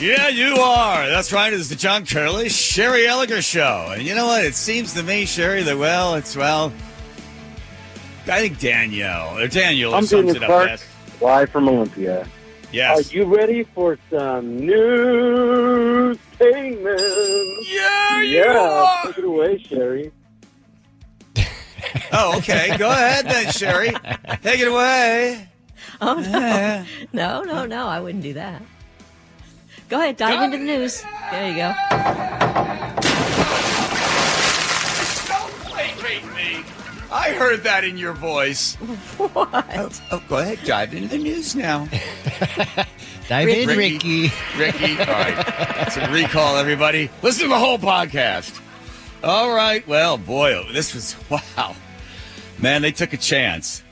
Yeah, you are. That's right. It's the John Curley, Sherry Elliger show. And you know what? It seems to me, Sherry, that, well, it's, well, I think Danielle, or Daniel I'm sums Daniel it up Clark, best. live from Olympia. Yes. Are you ready for some news payment? yeah, you Yeah, are. take it away, Sherry. Oh, okay. Go ahead then, Sherry. Take it away. Oh no, no, no, no! I wouldn't do that. Go ahead, dive into the news. There you go. Don't placate me. I heard that in your voice. What? Oh, oh, go ahead. Dive into the news now. Dive in, Ricky. Ricky. Ricky. All right. So recall, everybody. Listen to the whole podcast. All right. Well, boy, oh, this was, wow. Man, they took a chance.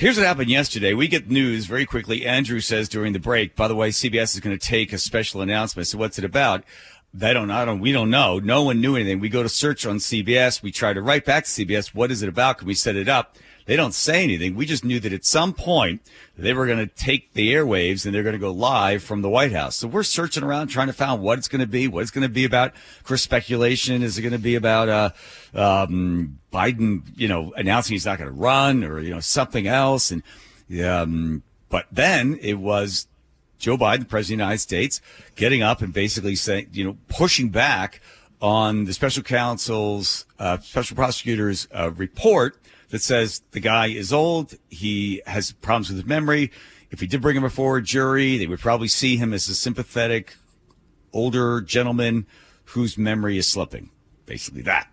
Here's what happened yesterday. We get news very quickly. Andrew says during the break, by the way, CBS is going to take a special announcement. So what's it about? They don't, I don't, we don't know. No one knew anything. We go to search on CBS. We try to write back to CBS. What is it about? Can we set it up? They don't say anything. We just knew that at some point they were going to take the airwaves and they're going to go live from the White House. So we're searching around trying to find what it's going to be, what it's going to be about. Of course, speculation. Is it going to be about, uh, um, Biden, you know, announcing he's not going to run or, you know, something else? And, um, but then it was Joe Biden, the president of the United States, getting up and basically saying, you know, pushing back on the special counsel's, uh, special prosecutor's uh, report that says the guy is old. He has problems with his memory. If he did bring him before a jury, they would probably see him as a sympathetic older gentleman whose memory is slipping. Basically that.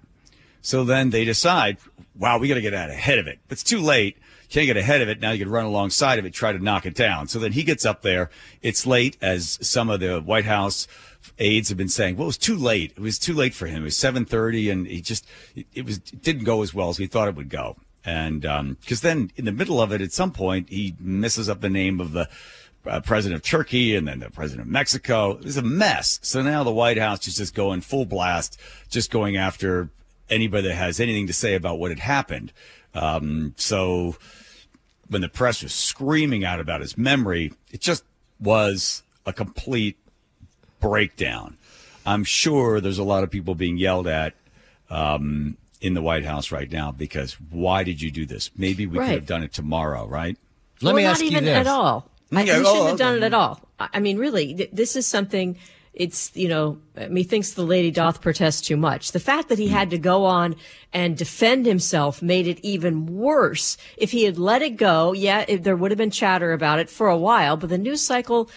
So then they decide, wow, we got to get out ahead of it. It's too late. Can't get ahead of it. Now you can run alongside of it, try to knock it down. So then he gets up there. It's late, as some of the White House aides have been saying. Well, it was too late. It was too late for him. It was 7:30, and he just it, was it didn't go as well as we thought it would go. And because then in the middle of it, at some point, he messes up the name of the uh, president of Turkey and then the president of Mexico. It's a mess. So now the White House is just going full blast, just going after anybody that has anything to say about what had happened. Um, so when the press was screaming out about his memory, it just was a complete breakdown. I'm sure there's a lot of people being yelled at um, in the White House right now because why did you do this? Maybe we Right. could have done it tomorrow, right? Let well, me not ask you even this. at all. Mm, I, Yeah, he oh, shouldn't have done okay. it at all. I I mean, really, th- this is something. It's you know, methinks the lady doth protest too much. The fact that he hmm. had to go on and defend himself made it even worse. If he had let it go, yeah, it, there would have been chatter about it for a while, but the news cycle,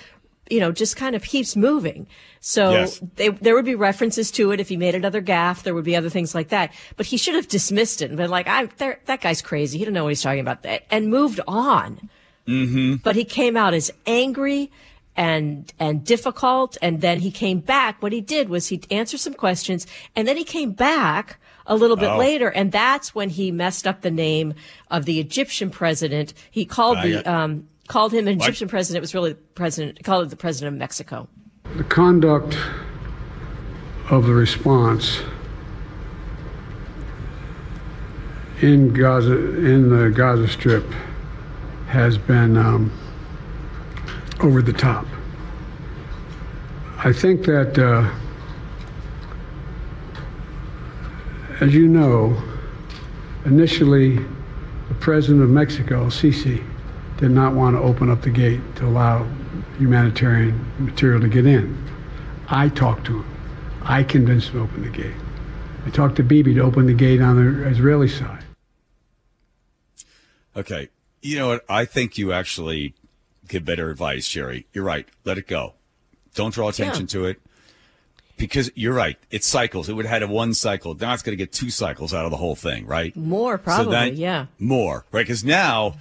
you know, just kind of keeps moving. So Yes. they, there would be references to it if he made another gaffe. There would be other things like that. But he should have dismissed it and been like, "I there, that guy's crazy. He don't know what he's talking about," that, and moved on but he came out as angry and and difficult and then he came back what he did was he answered some questions and then he came back a little bit Oh. later and that's when he messed up the name of the Egyptian president he called Ah, the um called him an Egyptian president it was really the president called it the president of Mexico The conduct of the response in Gaza, in the Gaza Strip, has been um, over the top. I think that, uh, as you know, initially the president of Mexico, Sisi, did not want to open up the gate to allow humanitarian material to get in. I talked to him. I convinced him to open the gate. I talked to Bibi to open the gate on the Israeli side. Okay. You know what? I think you actually give better advice, Sherry. You're right. Let it go. Don't draw attention Yeah. to it. Because you're right. It cycles. It would have had a one cycle. Now it's going to get two cycles out of the whole thing, right? more So probably yeah More, right? Because now,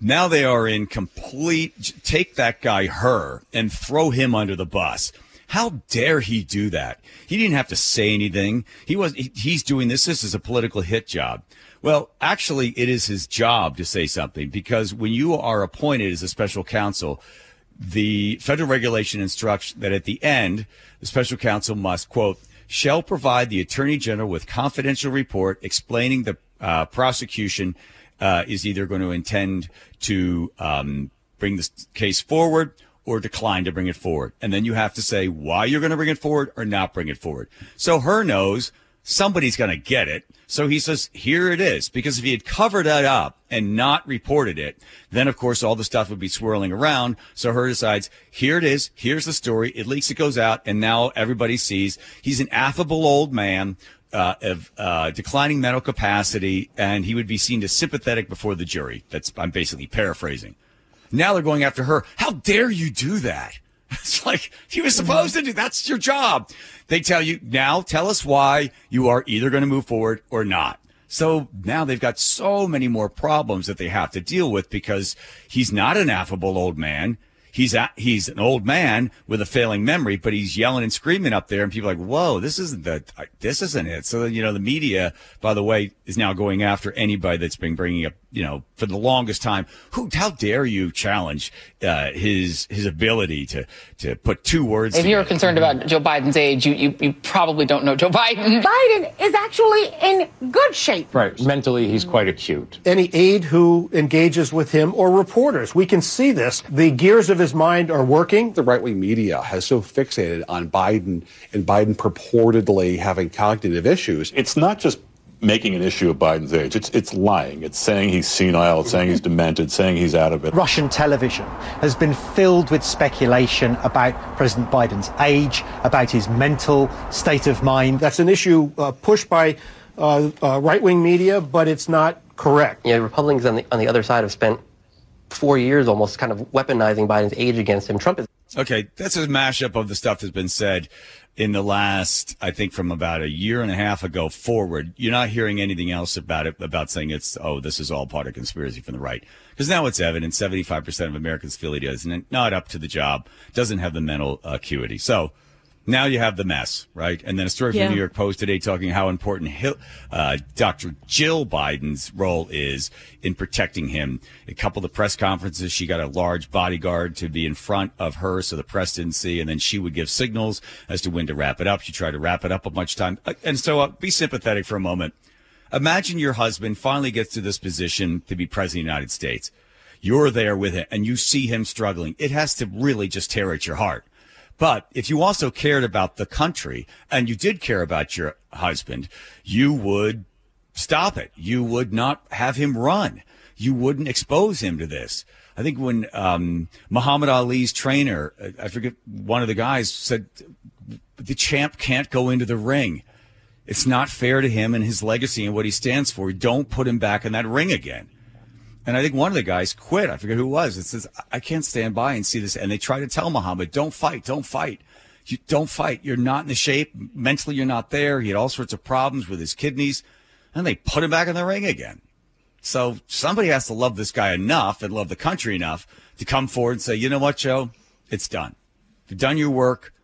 now they are in complete. Take that guy, Hur, and throw him under the bus. How dare he do that? He didn't have to say anything. He was. He, he's doing this. This is a political hit job. Well, actually, it is his job to say something because when you are appointed as a special counsel, the federal regulation instructs that at the end, the special counsel must, quote, shall provide the attorney general with confidential report explaining the uh, prosecution uh, is either going to intend to um, bring this case forward or decline to bring it forward. And then you have to say why you're going to bring it forward or not bring it forward. So Hur knows somebody's going to get it. So he says, here it is. Because if he had covered that up and not reported it, then of course all the stuff would be swirling around. So Hur decides, here it is. Here's the story. It leaks, it goes out. And now everybody sees he's an affable old man. Uh, of uh, declining mental capacity, and he would be seen as sympathetic before the jury. That's I'm basically paraphrasing. Now they're going after Hur. How dare you do that? It's like he was supposed to do. That's your job. They tell you now. Tell us why you are either going to move forward or not. So now they've got so many more problems that they have to deal with because he's not an affable old man. He's a, he's an old man with a failing memory, but he's yelling and screaming up there, and people are like, "Whoa, this isn't the this isn't it." So you know, the media, by the way, is now going after anybody that's been bringing up you know, for the longest time, who, how dare you challenge uh, his his ability to to put two words? If together. you're concerned about Joe Biden's age, you, you, you probably don't know Joe Biden. Biden is actually in good shape. Right. Mentally, he's quite acute. Any aide who engages with him or reporters, we can see this. The gears of his mind are working. The right wing media has so fixated on Biden and Biden purportedly having cognitive issues. It's not just making an issue of Biden's age. It's it's lying. It's saying he's senile. It's saying he's demented. Saying he's out of it. Russian television has been filled with speculation about President Biden's age, about his mental state of mind. That's an issue uh, pushed by uh, uh, right-wing media, but it's not correct. Yeah, Republicans on the on the other side have spent four years almost kind of weaponizing Biden's age against him. Trump is okay. That's a mashup of the stuff that's been said in the last, I think from about a year and a half ago forward, you're not hearing anything else about it, about saying it's, oh, this is all part of conspiracy from the right. Because now it's evident 75% of Americans feel he does not not up to the job, doesn't have the mental acuity. So, now you have the mess, right? And then a story from Yeah. the New York Post today talking how important Hil- uh, Dr. Jill Biden's role is in protecting him. A couple of press conferences, she got a large bodyguard to be in front of her so the press didn't see, and then she would give signals as to when to wrap it up. She tried to wrap it up a bunch of time. Uh, And so uh, be sympathetic for a moment. Imagine your husband finally gets to this position to be president of the United States. You're there with him and you see him struggling. It has to really just tear at your heart. But if you also cared about the country and you did care about your husband, you would stop it. You would not have him run. You wouldn't expose him to this. I think when um, Muhammad Ali's trainer, uh, I forget, one of the guys said, the champ can't go into the ring. It's not fair to him and his legacy and what he stands for. Don't put him back in that ring again. And I think one of the guys quit. I forget who it was. It says, I can't stand by and see this. And they try to tell Muhammad, don't fight, don't fight. You don't fight. You're not in the shape. Mentally, you're not there. He had all sorts of problems with his kidneys. And they put him back in the ring again. So somebody has to love this guy enough and love the country enough to come forward and say, you know what, Joe? It's done. You've done your work.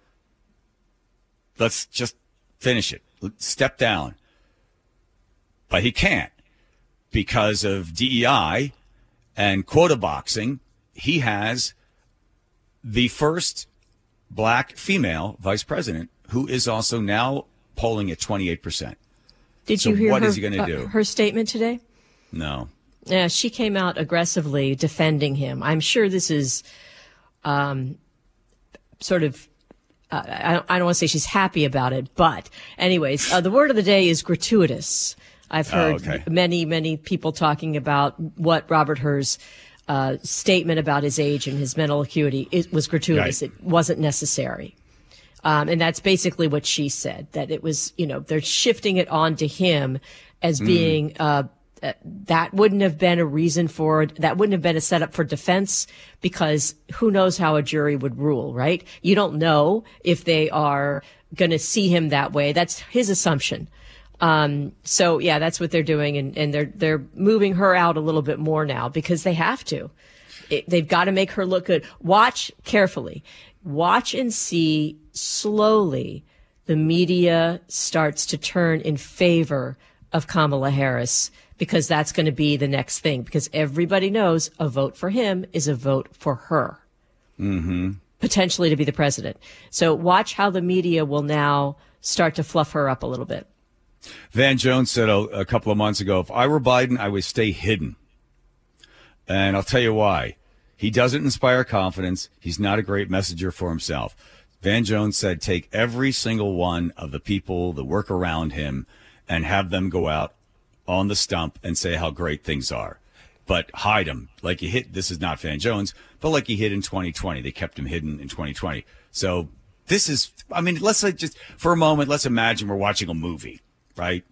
Let's just finish it. Step down. But he can't because of DEI and quota boxing. He has the first black female vice president who is also now polling at 28%. Did So you hear what her, is he gonna uh, do? her statement today? No. Yeah, she came out aggressively defending him. I'm sure this is um, sort of. Uh, I, don't- I don't want to say she's happy about it, but anyways, uh, the word of the day is gratuitous. I've Oh, heard okay. many, many people talking about what Robert Hur's uh, statement about his age and his mental acuity it was gratuitous. Right. It wasn't necessary. Um, and that's basically what she said, that it was, you know, they're shifting it on to him as Mm. being, uh, uh, that wouldn't have been a reason for that wouldn't have been a setup for defense because who knows how a jury would rule, right? You don't know if they are going to see him that way. That's his assumption. Um, so yeah, that's what they're doing, and, and they're they're moving her out a little bit more now because they have to. It, they've got to make her look good. Watch carefully. Watch and see slowly the media starts to turn in favor of Kamala Harris because that's going to be the next thing because everybody knows a vote for him is a vote for her Mm-hmm. potentially to be the president. So watch how the media will now start to fluff her up a little bit. Van Jones said a, a couple of months ago, if I were Biden, I would stay hidden. And I'll tell you why. He doesn't inspire confidence. He's not a great messenger for himself. Van Jones said, take every single one of the people that work around him and have them go out on the stump and say how great things are. But hide them like he hit. This is not Van Jones, but like he hid in 2020. They kept him hidden in 2020. So this is, I mean, let's just for a moment, let's imagine we're watching a movie, right?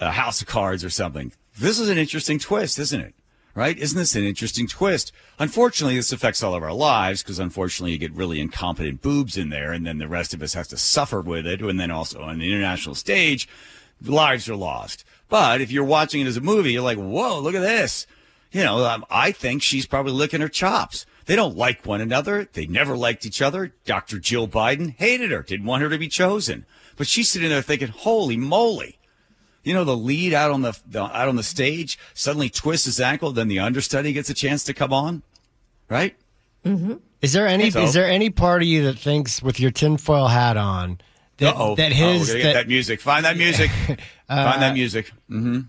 A House of Cards or something. This is an interesting twist, isn't it? Right? Isn't this an interesting twist? Unfortunately, this affects all of our lives because unfortunately you get really incompetent boobs in there and then the rest of us has to suffer with it. And then also on the international stage, lives are lost. But if you're watching it as a movie, you're like, whoa, look at this. You know, um, I think she's probably licking her chops. They don't like one another. They never liked each other. Dr. Jill Biden hated her, didn't want her to be chosen. But she's sitting there thinking, holy moly. You know, the lead out on the, the out on the stage suddenly twists his ankle, then the understudy gets a chance to come on, right? Mm-hmm. Is there any So- is there any part of you that thinks with your tinfoil hat on that, Uh-oh. that Oh, his get that, that music. Find that music. Uh, Find that music. Mm-hmm.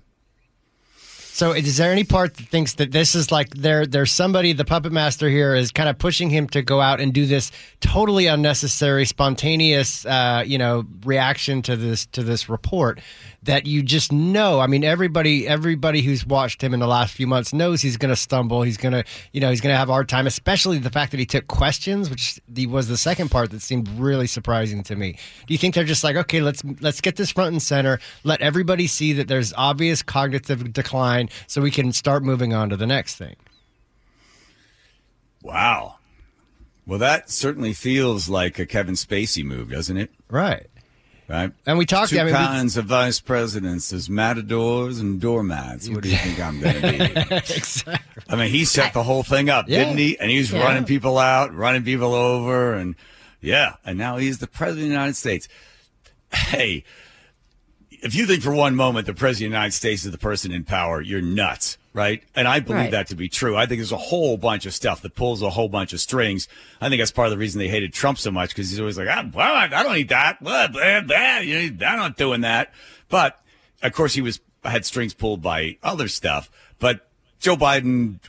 So is there any part that thinks that this is like there there's somebody the puppet master here is kind of pushing him to go out and do this totally unnecessary spontaneous uh, you know reaction to this to this report that you just know I mean everybody everybody who's watched him in the last few months knows he's going to stumble he's going to you know he's going to have a hard time especially the fact that he took questions which the, was the second part that seemed really surprising to me do you think they're just like okay let's let's get this front and center let everybody see that there's obvious cognitive decline so we can start moving on to the next thing Wow. Well, that certainly feels like a Kevin Spacey move, doesn't it? Right. Right. And we talked- Two I mean, we- kinds of vice presidents: there's matadors and doormats. What do you think I'm going to be? exactly. I mean, he set the whole thing up, Yeah. didn't he? And he was Yeah. running people out, running people over, and yeah. And now he's the president of the United States. Hey, if you think for one moment the president of the United States is the person in power, you're nuts, right? And I believe Right. that to be true. I think there's a whole bunch of stuff that pulls a whole bunch of strings. I think that's part of the reason they hated Trump so much because he's always like, ah, well, I don't need that. Blah, blah, blah. I'm not doing that. But of course, he was had strings pulled by other stuff. But Joe Biden,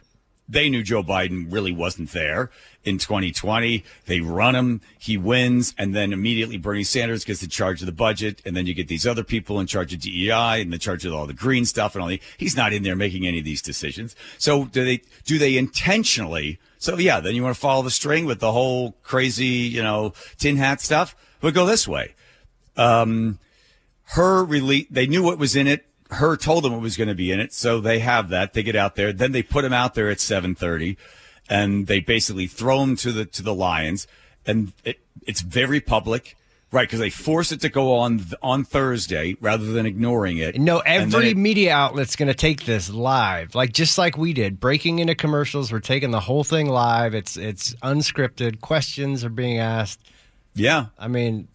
they knew Joe Biden really wasn't there in 2020. They run him, he wins, and then immediately Bernie Sanders gets in charge of the budget, and then you get these other people in charge of DEI and in charge of all the green stuff and all the. He's not in there making any of these decisions. So do they? Do they intentionally? So yeah, then you want to follow the string with the whole crazy, you know, tin hat stuff. But go this way um, Hur release, they knew what was in it. Hur told them what was going to be in it. So they have that. They get out there. Then they put him out there at 730 and they basically throw him to the, to the lions. And it, it's very public, right? Cause they force it to go on, on Thursday rather than ignoring it. No, every it- media outlet's going to take this live, like just like we did, breaking into commercials. We're taking the whole thing live. It's it's unscripted. Questions are being asked. yeah. I mean,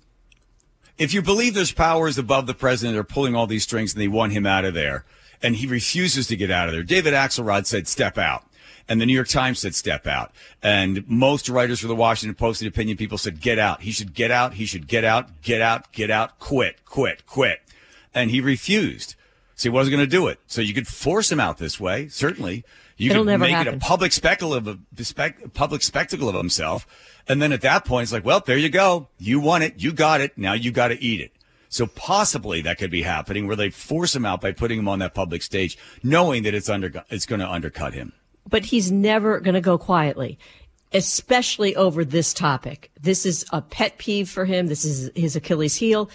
if you believe there's powers above the president that are pulling all these strings and they want him out of there, and he refuses to get out of there, David Axelrod said, step out. And the New York Times said, step out. And most writers for the Washington Post and opinion people said, get out. He should get out. He should get out, get out, get out, quit, quit, quit. And he refused. So he wasn't going to do it. So you could force him out this way, certainly. You It'll could make it a public spectacle of a spec, public spectacle of himself. And then at that point, it's like, well, there you go. You won it. You got it. Now you got to eat it. So possibly that could be happening where they force him out by putting him on that public stage, knowing that it's under, it's going to undercut him. But he's never going to go quietly, especially over this topic. This is a pet peeve for him. This is his Achilles heel.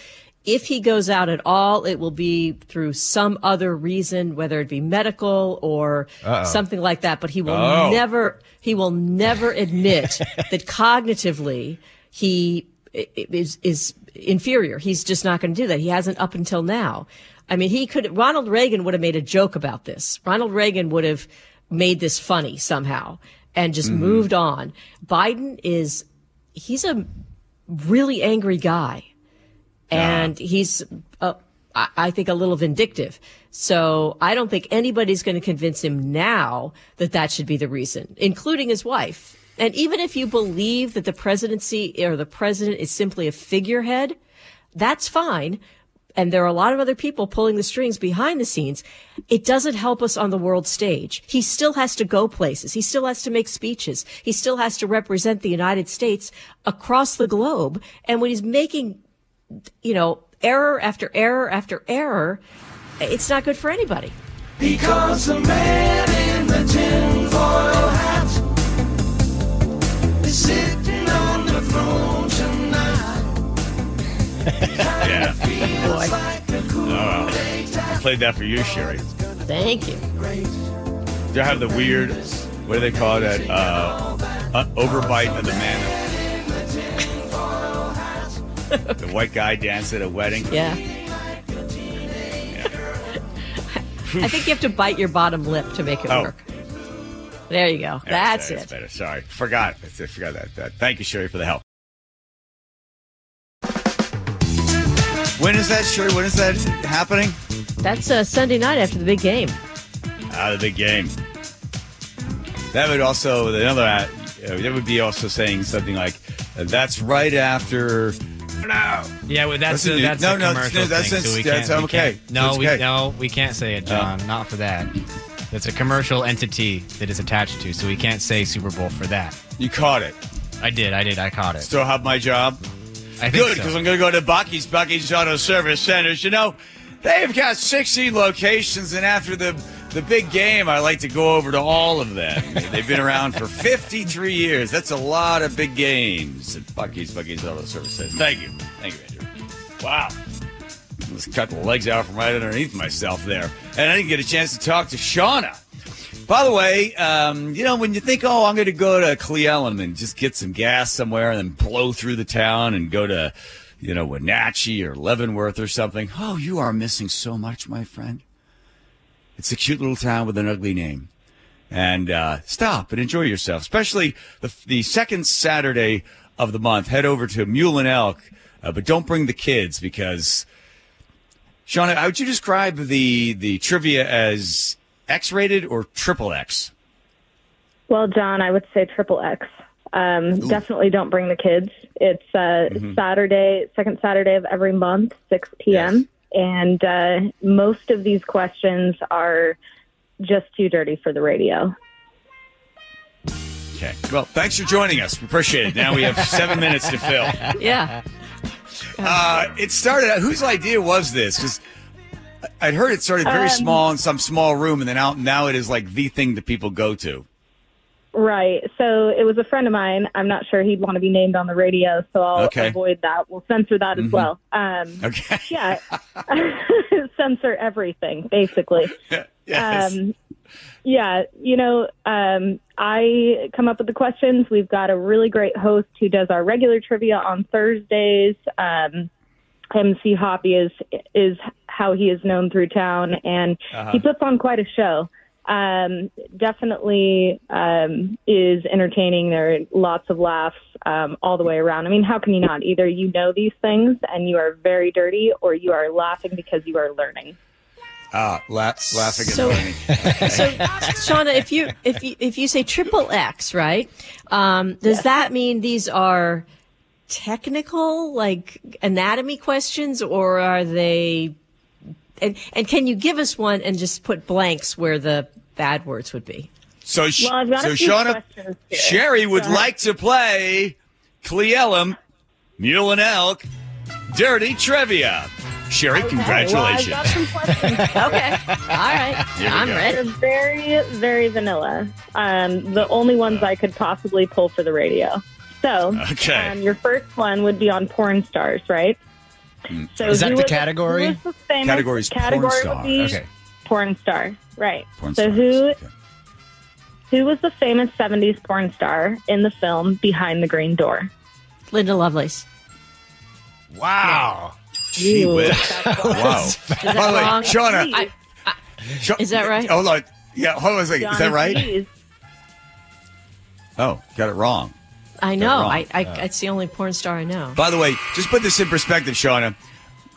If he goes out at all, it will be through some other reason, whether it be medical or Uh-oh. something like that. But he will Oh. never, he will never admit that cognitively he is, is inferior. He's just not going to do that. He hasn't up until now. I mean, he could, Ronald Reagan would have made a joke about this. Ronald Reagan would have made this funny somehow and just Mhm. moved on. Biden is, he's a really angry guy and he's, uh, I I think a little vindictive. So I don't think anybody's going to convince him now that that should be the reason, including his wife. And even if you believe that the presidency or the president is simply a figurehead, that's fine. And there are a lot of other people pulling the strings behind the scenes, it doesn't help us on the world stage. He still has to go places. He still has to make speeches. He still has to represent the United States across the globe. And when he's making, you know, error after error after error, it's not good for anybody. Because the man in the tinfoil hat Yeah. Oh, well. I played that for you, Sherry. Thank you. Do you have the weird, what do they call that? Uh, uh, overbite of the man. the white guy dance at a wedding. Yeah. I think you have to bite your bottom lip to make it Oh. work. There you go. That's That's it. better. Sorry. Forgot. I forgot that, that. Thank you, Sherry, for the help. When is that, Sherry? When is that happening? That's uh, Sunday night after the big game. Out of the game. That would also another. Uh, that would be also saying something like, uh, "That's right after." No. Yeah, well, that's That's a a, that's no, a no, commercial no, that's- thing, so we that's- can't. we okay. can't- no, That's we okay. no, we can't say it, John. Not for that. That's a commercial entity that is attached to, so we can't say Super Bowl for that. You caught it. I did. I did. I caught it. Still have my job. I think Good, so. because I'm going to go to Bucky's, Bucky's Auto Service Centers. You know, they've got 16 locations, and after the the big game, I like to go over to all of them. They've been around for 53 years. That's a lot of big games at Bucky's, Bucky's Auto Service Centers. Thank you. Thank you, Andrew. Wow. Let's cut the legs out from right underneath myself there. And I didn't get a chance to talk to Shawna. By the way, um, you know, when you think, oh, I'm going to go to Cle Elum and just get some gas somewhere and then blow through the town and go to, you know, Wenatchee or Leavenworth or something, oh, you are missing so much, my friend. It's a cute little town with an ugly name. And uh, stop and enjoy yourself, especially the, the second Saturday of the month. Head over to Mule and Elk, uh, but don't bring the kids because, Shawna, how would you describe the, the trivia as X-rated or triple X? Well, John, I would say triple X. Um, definitely don't bring the kids. It's uh, Mhm. Saturday, second Saturday of every month, 6 p.m. And uh, most of these questions are just too dirty for the radio. Okay. Well, thanks for joining us. We appreciate it. Now we have seven minutes to fill. Yeah. Uh, it started. out- Whose idea was this? Because I'd heard it started very Um, small in some small room, and then out now it is like the thing that people go to. Right. So it was a friend of mine. I'm not sure he'd want to be named on the radio, so I'll Okay. avoid that. We'll censor that as Mhm. well. Um, Okay. yeah. censor everything, basically. Yes. Um, yeah, you know, um, I come up with the questions. We've got a really great host who does our regular trivia on Thursdays. Um, MC Hoppy is is how he is known through town, and Uh-huh. he puts on quite a show. Um, definitely um, is entertaining. There are lots of laughs um, all the way around. I mean, how can you not? Either you know these things and you are very dirty, or you are laughing because you are learning. Ah, la- laughing and So- learning. So, Shawna, if you if you if you say triple X, right? Um, does that mean these are technical, like anatomy questions, or are they? And and can you give us one and just put blanks where the bad words would be? So, sh- Well, I've got a so few Shawna, questions here. Sherry would like to play Cle Elum, Mule and Elk, Dirty Trivia. Sherry, congratulations. Well, I've got some questions. okay. All right. I'm go. ready. Very, very vanilla. Um, the only ones I could possibly pull for the radio. So, Okay. um, your first one would be on porn stars, right? So Is that who the was category? who was the famous Category's porn category star. Okay. Porn star, right? Porn so stars, who who was the famous '70s porn star in the film Behind the Green Door? Linda Lovelace. Wow. She Ooh, whiz. that's Wow. that By the wrong? Shawna. I- Sha- Is that right? Hold on. Yeah, hold on a second. Is that right? Cleese. Oh, got it wrong. I know. I, I Uh. it's the only porn star I know. By the way, just put this in perspective, Shawna.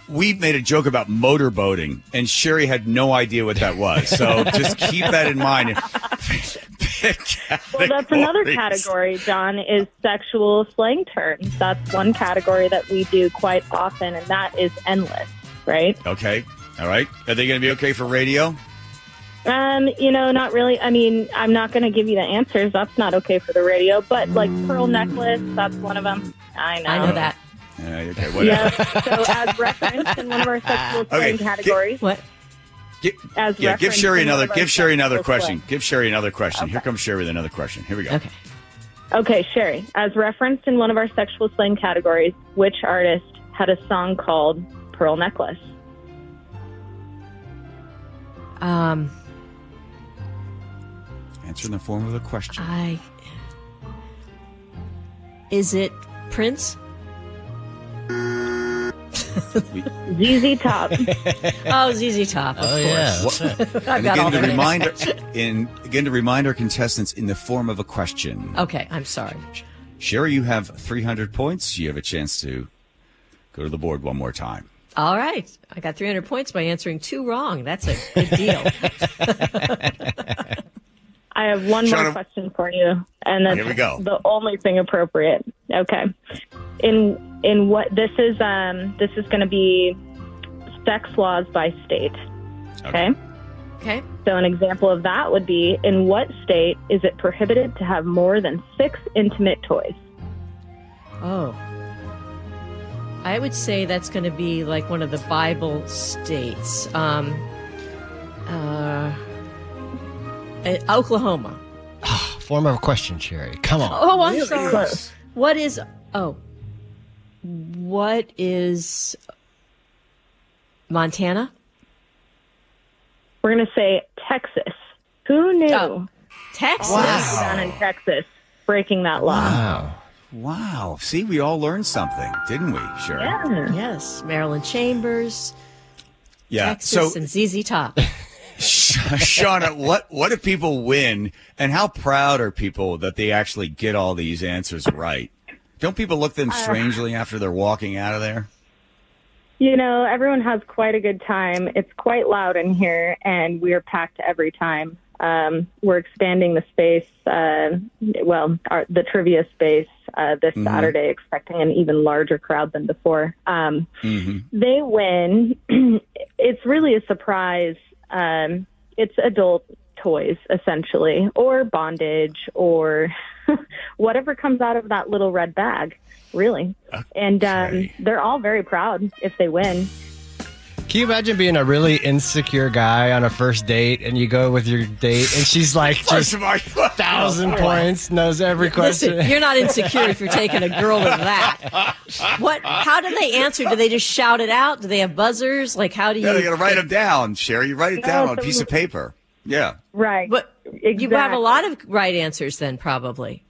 We made a joke about motorboating, and Sherry had no idea what that was. So just keep that in mind. Well, that's another category, John, is sexual slang terms. That's one category that we do quite often, and that is endless. right? Okay. All right. Are they going to be okay for radio? Um, you know, not really. I mean, I'm not going to give you the answers. That's not okay for the radio. But like pearl necklace, that's one of them. I know. I know that. Yeah, okay, Yeah. so as referenced in one of our sexual Okay, slang gi- categories. What? As Yeah, give referenced Sherry in one another. of our Give Sherry another sexual question. slang. Give Sherry another question. Here comes Sherry with another question. Here we go. Okay. Okay, Sherry. As referenced in one of our sexual slang categories, which artist had a song called "Pearl Necklace"? Um, Answer in the form of a question. I. Is it Prince? ZZ Top. oh, ZZ Top. Of Oh, yeah, course. that's And again, to remind hits. in again to remind our contestants in the form of a question. Okay, I'm sorry. Sherry, you have 300 points. You have a chance to go to the board one more time. All right. I got 300 points by answering two wrong. That's a good deal. I have one Shut more question for you, and that's Here we go. the only thing appropriate. Okay. In in what this is um this is going to be sex laws by state. Okay. Okay. So an example of that would be in what state is it prohibited to have more than six intimate toys? Oh. I would say that's going to be like one of the Bible states. Um, uh, uh, Oklahoma. Form of a question, Sherry. Come on. Oh, I'm sorry. What is, oh, what is Montana? We're going to say Texas. Who knew? Oh, Texas. Wow. Down in Texas, breaking that law. Wow. Wow. See, we all learned something, didn't we, Sherry? Yes, Marilyn Chambers, Yeah. Texas, So, and ZZ Top. Shawna, what what do people win, and how proud are people that they actually get all these answers right? Don't people look them Uh, strangely after they're walking out of there? You know, everyone has quite a good time. It's quite loud in here, and we're packed every time. Um, we're expanding the space, uh, well, our, the trivia space uh, this Mhm. Saturday, expecting an even larger crowd than before. Um, Mm-hmm. they win. it's really a surprise. Um, it's adult toys, essentially, or bondage, or whatever comes out of that little red bag, really. And um, they're all very proud if they win. Can you imagine being a really insecure guy on a first date and you go with your date and she's like First just of all, thousand points, knows every question. Listen, you're not insecure if you're taking a girl to that. What? How do they answer? Do they just shout it out? Do they have buzzers? Like, how do you? Yeah, they got to write them down, Sherry. You write it down on a piece of paper. Yeah. Right. But you have a lot of right answers then, probably.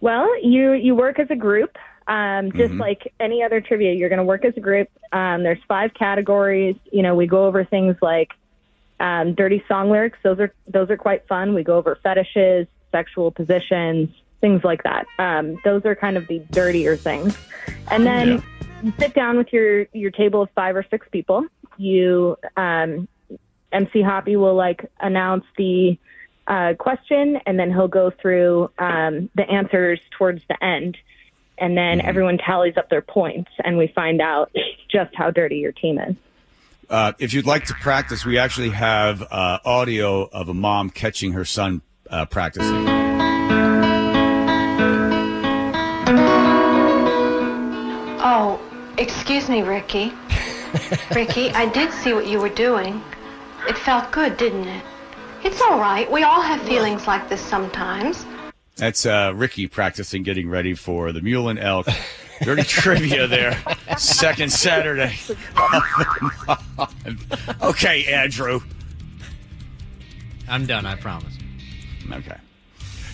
Well, you you work as a group, um, just Mhm. like any other trivia. You're going to work as a group. Um, there's five categories. You know, we go over things like um, dirty song lyrics. Those are those are quite fun. We go over fetishes, sexual positions, things like that. Um, those are kind of the dirtier things. And then you sit down with your your table of five or six people. You um, MC Hoppy will like announce the uh, question, and then he'll go through um, the answers towards the end, and then everyone tallies up their points, and we find out just how dirty your team is. Uh, if you'd like to practice, we actually have uh, audio of a mom catching her son uh, practicing. Oh, excuse me, Ricky. Ricky, I did see what you were doing. It felt good, didn't it? It's all right. We all have feelings like this sometimes. That's uh, Ricky practicing getting ready for the Mule and Elk Dirty Trivia there. Second Saturday. of the month. okay, Andrew. I'm done, I promise. Okay.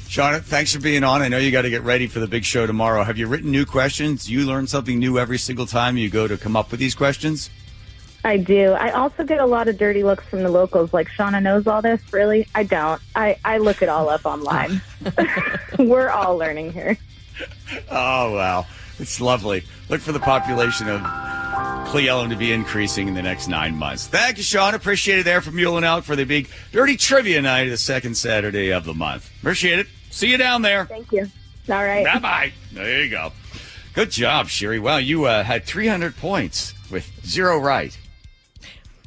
Shawna, thanks for being on. I know you got to get ready for the big show tomorrow. Have you written new questions? You learn something new every single time you go to come up with these questions? I do. I also get a lot of dirty looks from the locals, like Shawna knows all this. Really, I don't. I I look it all up online. We're all learning here. Oh, wow. It's lovely. Look for the population of Cle Elum to be increasing in the next nine months. Thank you, Sean. Appreciate it there from Mule and Elk for the big Dirty Trivia Night, the second Saturday of the month. Appreciate it. See you down there. Thank you. All right. Bye bye. There you go. Good job, Sherry. Wow, you uh, had 300 points with zero right.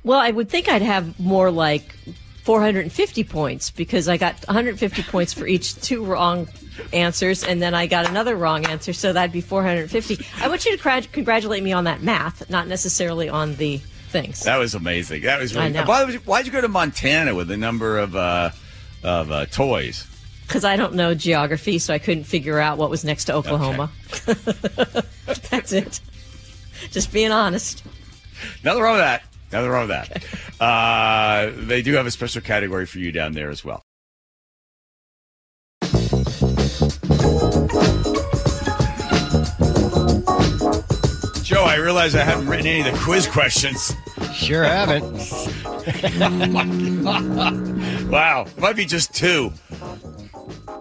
Well, I would think I'd have more like 450 points because I got 150 points for each two wrong answers, and then I got another wrong answer, so that'd be 450. I want you to cra- congratulate me on that math, not necessarily on the things. That was amazing. That was really. Why would you, why'd you go to Montana with a number of uh, of uh, toys? Because I don't know geography, so I couldn't figure out what was next to Oklahoma. That's it. Just being honest. Nothing wrong with that. Nothing wrong with that. Uh, they do have a special category for you down there as well. Joe, I realize I haven't written any of the quiz questions. Sure haven't. wow, might be just two.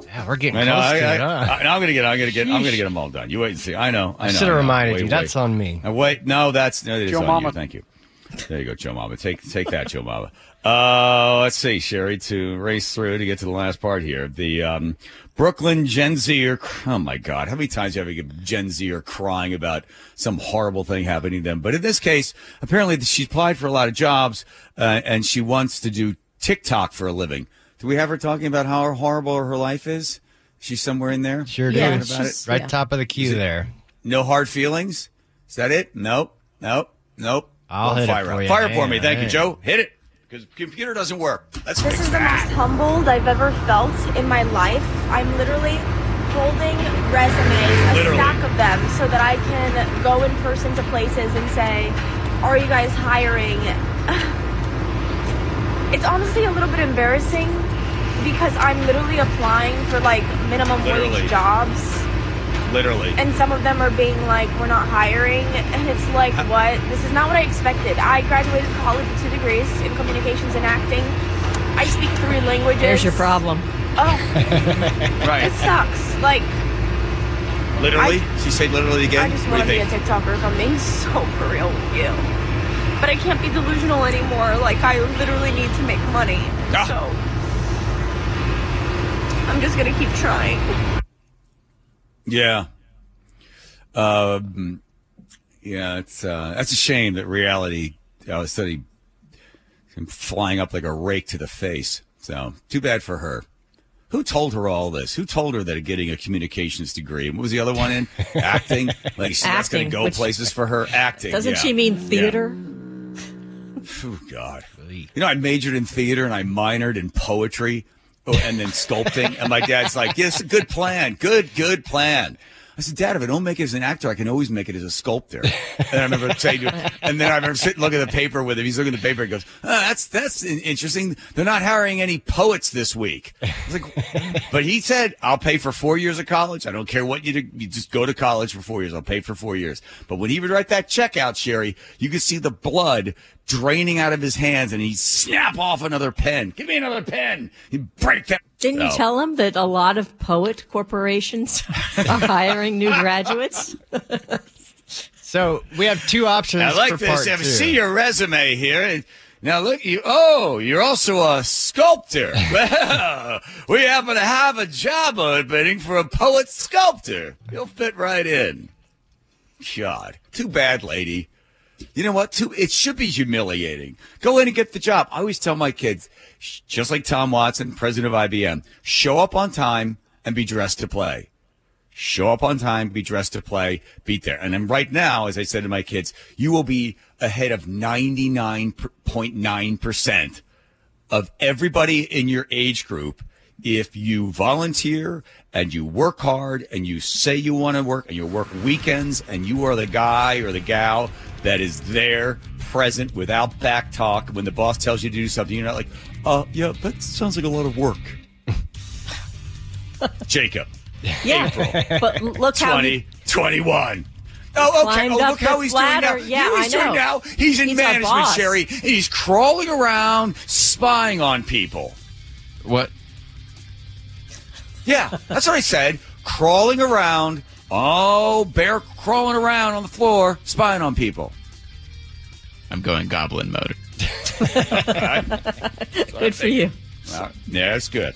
Yeah, we're getting I know. close I, to I, it, huh? I, I'm gonna get. I'm gonna get. I'm gonna get them all done. You wait and see. I know. I I know. should have reminded Wait, you. wait. That's on me. Uh, wait, no, that's no, that is Joe on Mama. you. Thank you. There you go, Joe Mama. Take take that, Joe Mama. Uh, let's see, Sherry, to race through to get to the last part here. The um, Brooklyn Gen Zer. Oh my God, how many times have you get Gen Zer crying about some horrible thing happening to them? But in this case, apparently she applied for a lot of jobs uh, and she wants to do TikTok for a living. Do we have her talking about how horrible her life is? She's somewhere in there. Sure do. Talking about it? Right top of the queue there. No hard feelings? Is that it? Nope. Nope. Nope. I'll Well, hit it fire for up. you. Fire Hang for me. on, Thank you, Joe. Hit it. Because computer doesn't work. Let's This fix is the most humbled I've ever felt in my life. I'm literally holding resumes, a Literally. stack of them, so that I can go in person to places and say, Are you guys hiring? It's honestly a little bit embarrassing because I'm literally applying for like minimum Literally. wage jobs. Literally. And some of them are being like, we're not hiring. And it's like, what? This is not what I expected. I graduated college with two degrees in communications and acting. I speak three languages. There's your problem. Oh, right. it sucks. Like, Literally? she said literally again? I just want to you be a? TikToker if I'm being so for real with you. But I can't be delusional anymore. Like, I literally need to make money. Ah. So, I'm just going to keep trying. Yeah. Um, yeah, it's uh, that's a shame that reality uh, instead of him flying up like a rake to the face. So too bad for her. Who told her all this? Who told her that getting a communications degree? What was the other one in? Acting. Like she- that's going to go which- places for her. Acting. Doesn't yeah. she mean Yeah. theater? Oh God! You know, I majored in theater and I minored in poetry, oh, and then sculpting. And my dad's like, "Yes, good plan. Good, good plan." I said, "Dad, if I don't make it as an actor, I can always make it as a sculptor." And I remember saying, to him, and then I remember sitting looking at the paper with him. He's looking at the paper and goes, oh, "That's that's interesting. They're not hiring any poets this week." I was like, "But he said I'll pay for four years of college. I don't care what you do. You just go to college for four years. I'll pay for four years." But when he would write that check out, Sherry, you could see the blood draining out of his hands, and he'd snap off another pen. Give me another pen. He'd break that. Didn't you No. tell him that a lot of poet corporations are hiring new graduates? So we have two options. I like for this. part I two. see your resume here. And now look, you. Oh, you're also a sculptor. well, we happen to have a job opening for a poet sculptor. You'll fit right in. God, too bad, lady. You know what? Too. It should be humiliating. Go in and get the job. I always tell my kids, just like Tom Watson, president of IBM, show up on time and be dressed to play show up on time, be dressed to play, beat there. And then right now, as I said to my kids, you will be ahead of 99.9% of everybody in your age group if you volunteer and you work hard and you say you want to work and you work weekends and you are the guy or the gal that is there present without back talk when the boss tells you to do something you're not like uh yeah that sounds like a lot of work jacob Yeah, but look how he 2021. Oh, okay. Oh, look how the he's doing now. ladder. You Yeah, know I he's doing know. now. He's in He's management, boss. Sherry. and He's crawling around, spying on people. What? Yeah, that's what I said. Crawling around. Oh, bear crawling around on the floor, spying on people. I'm going goblin mode. Good for you. Uh, yeah, that's good.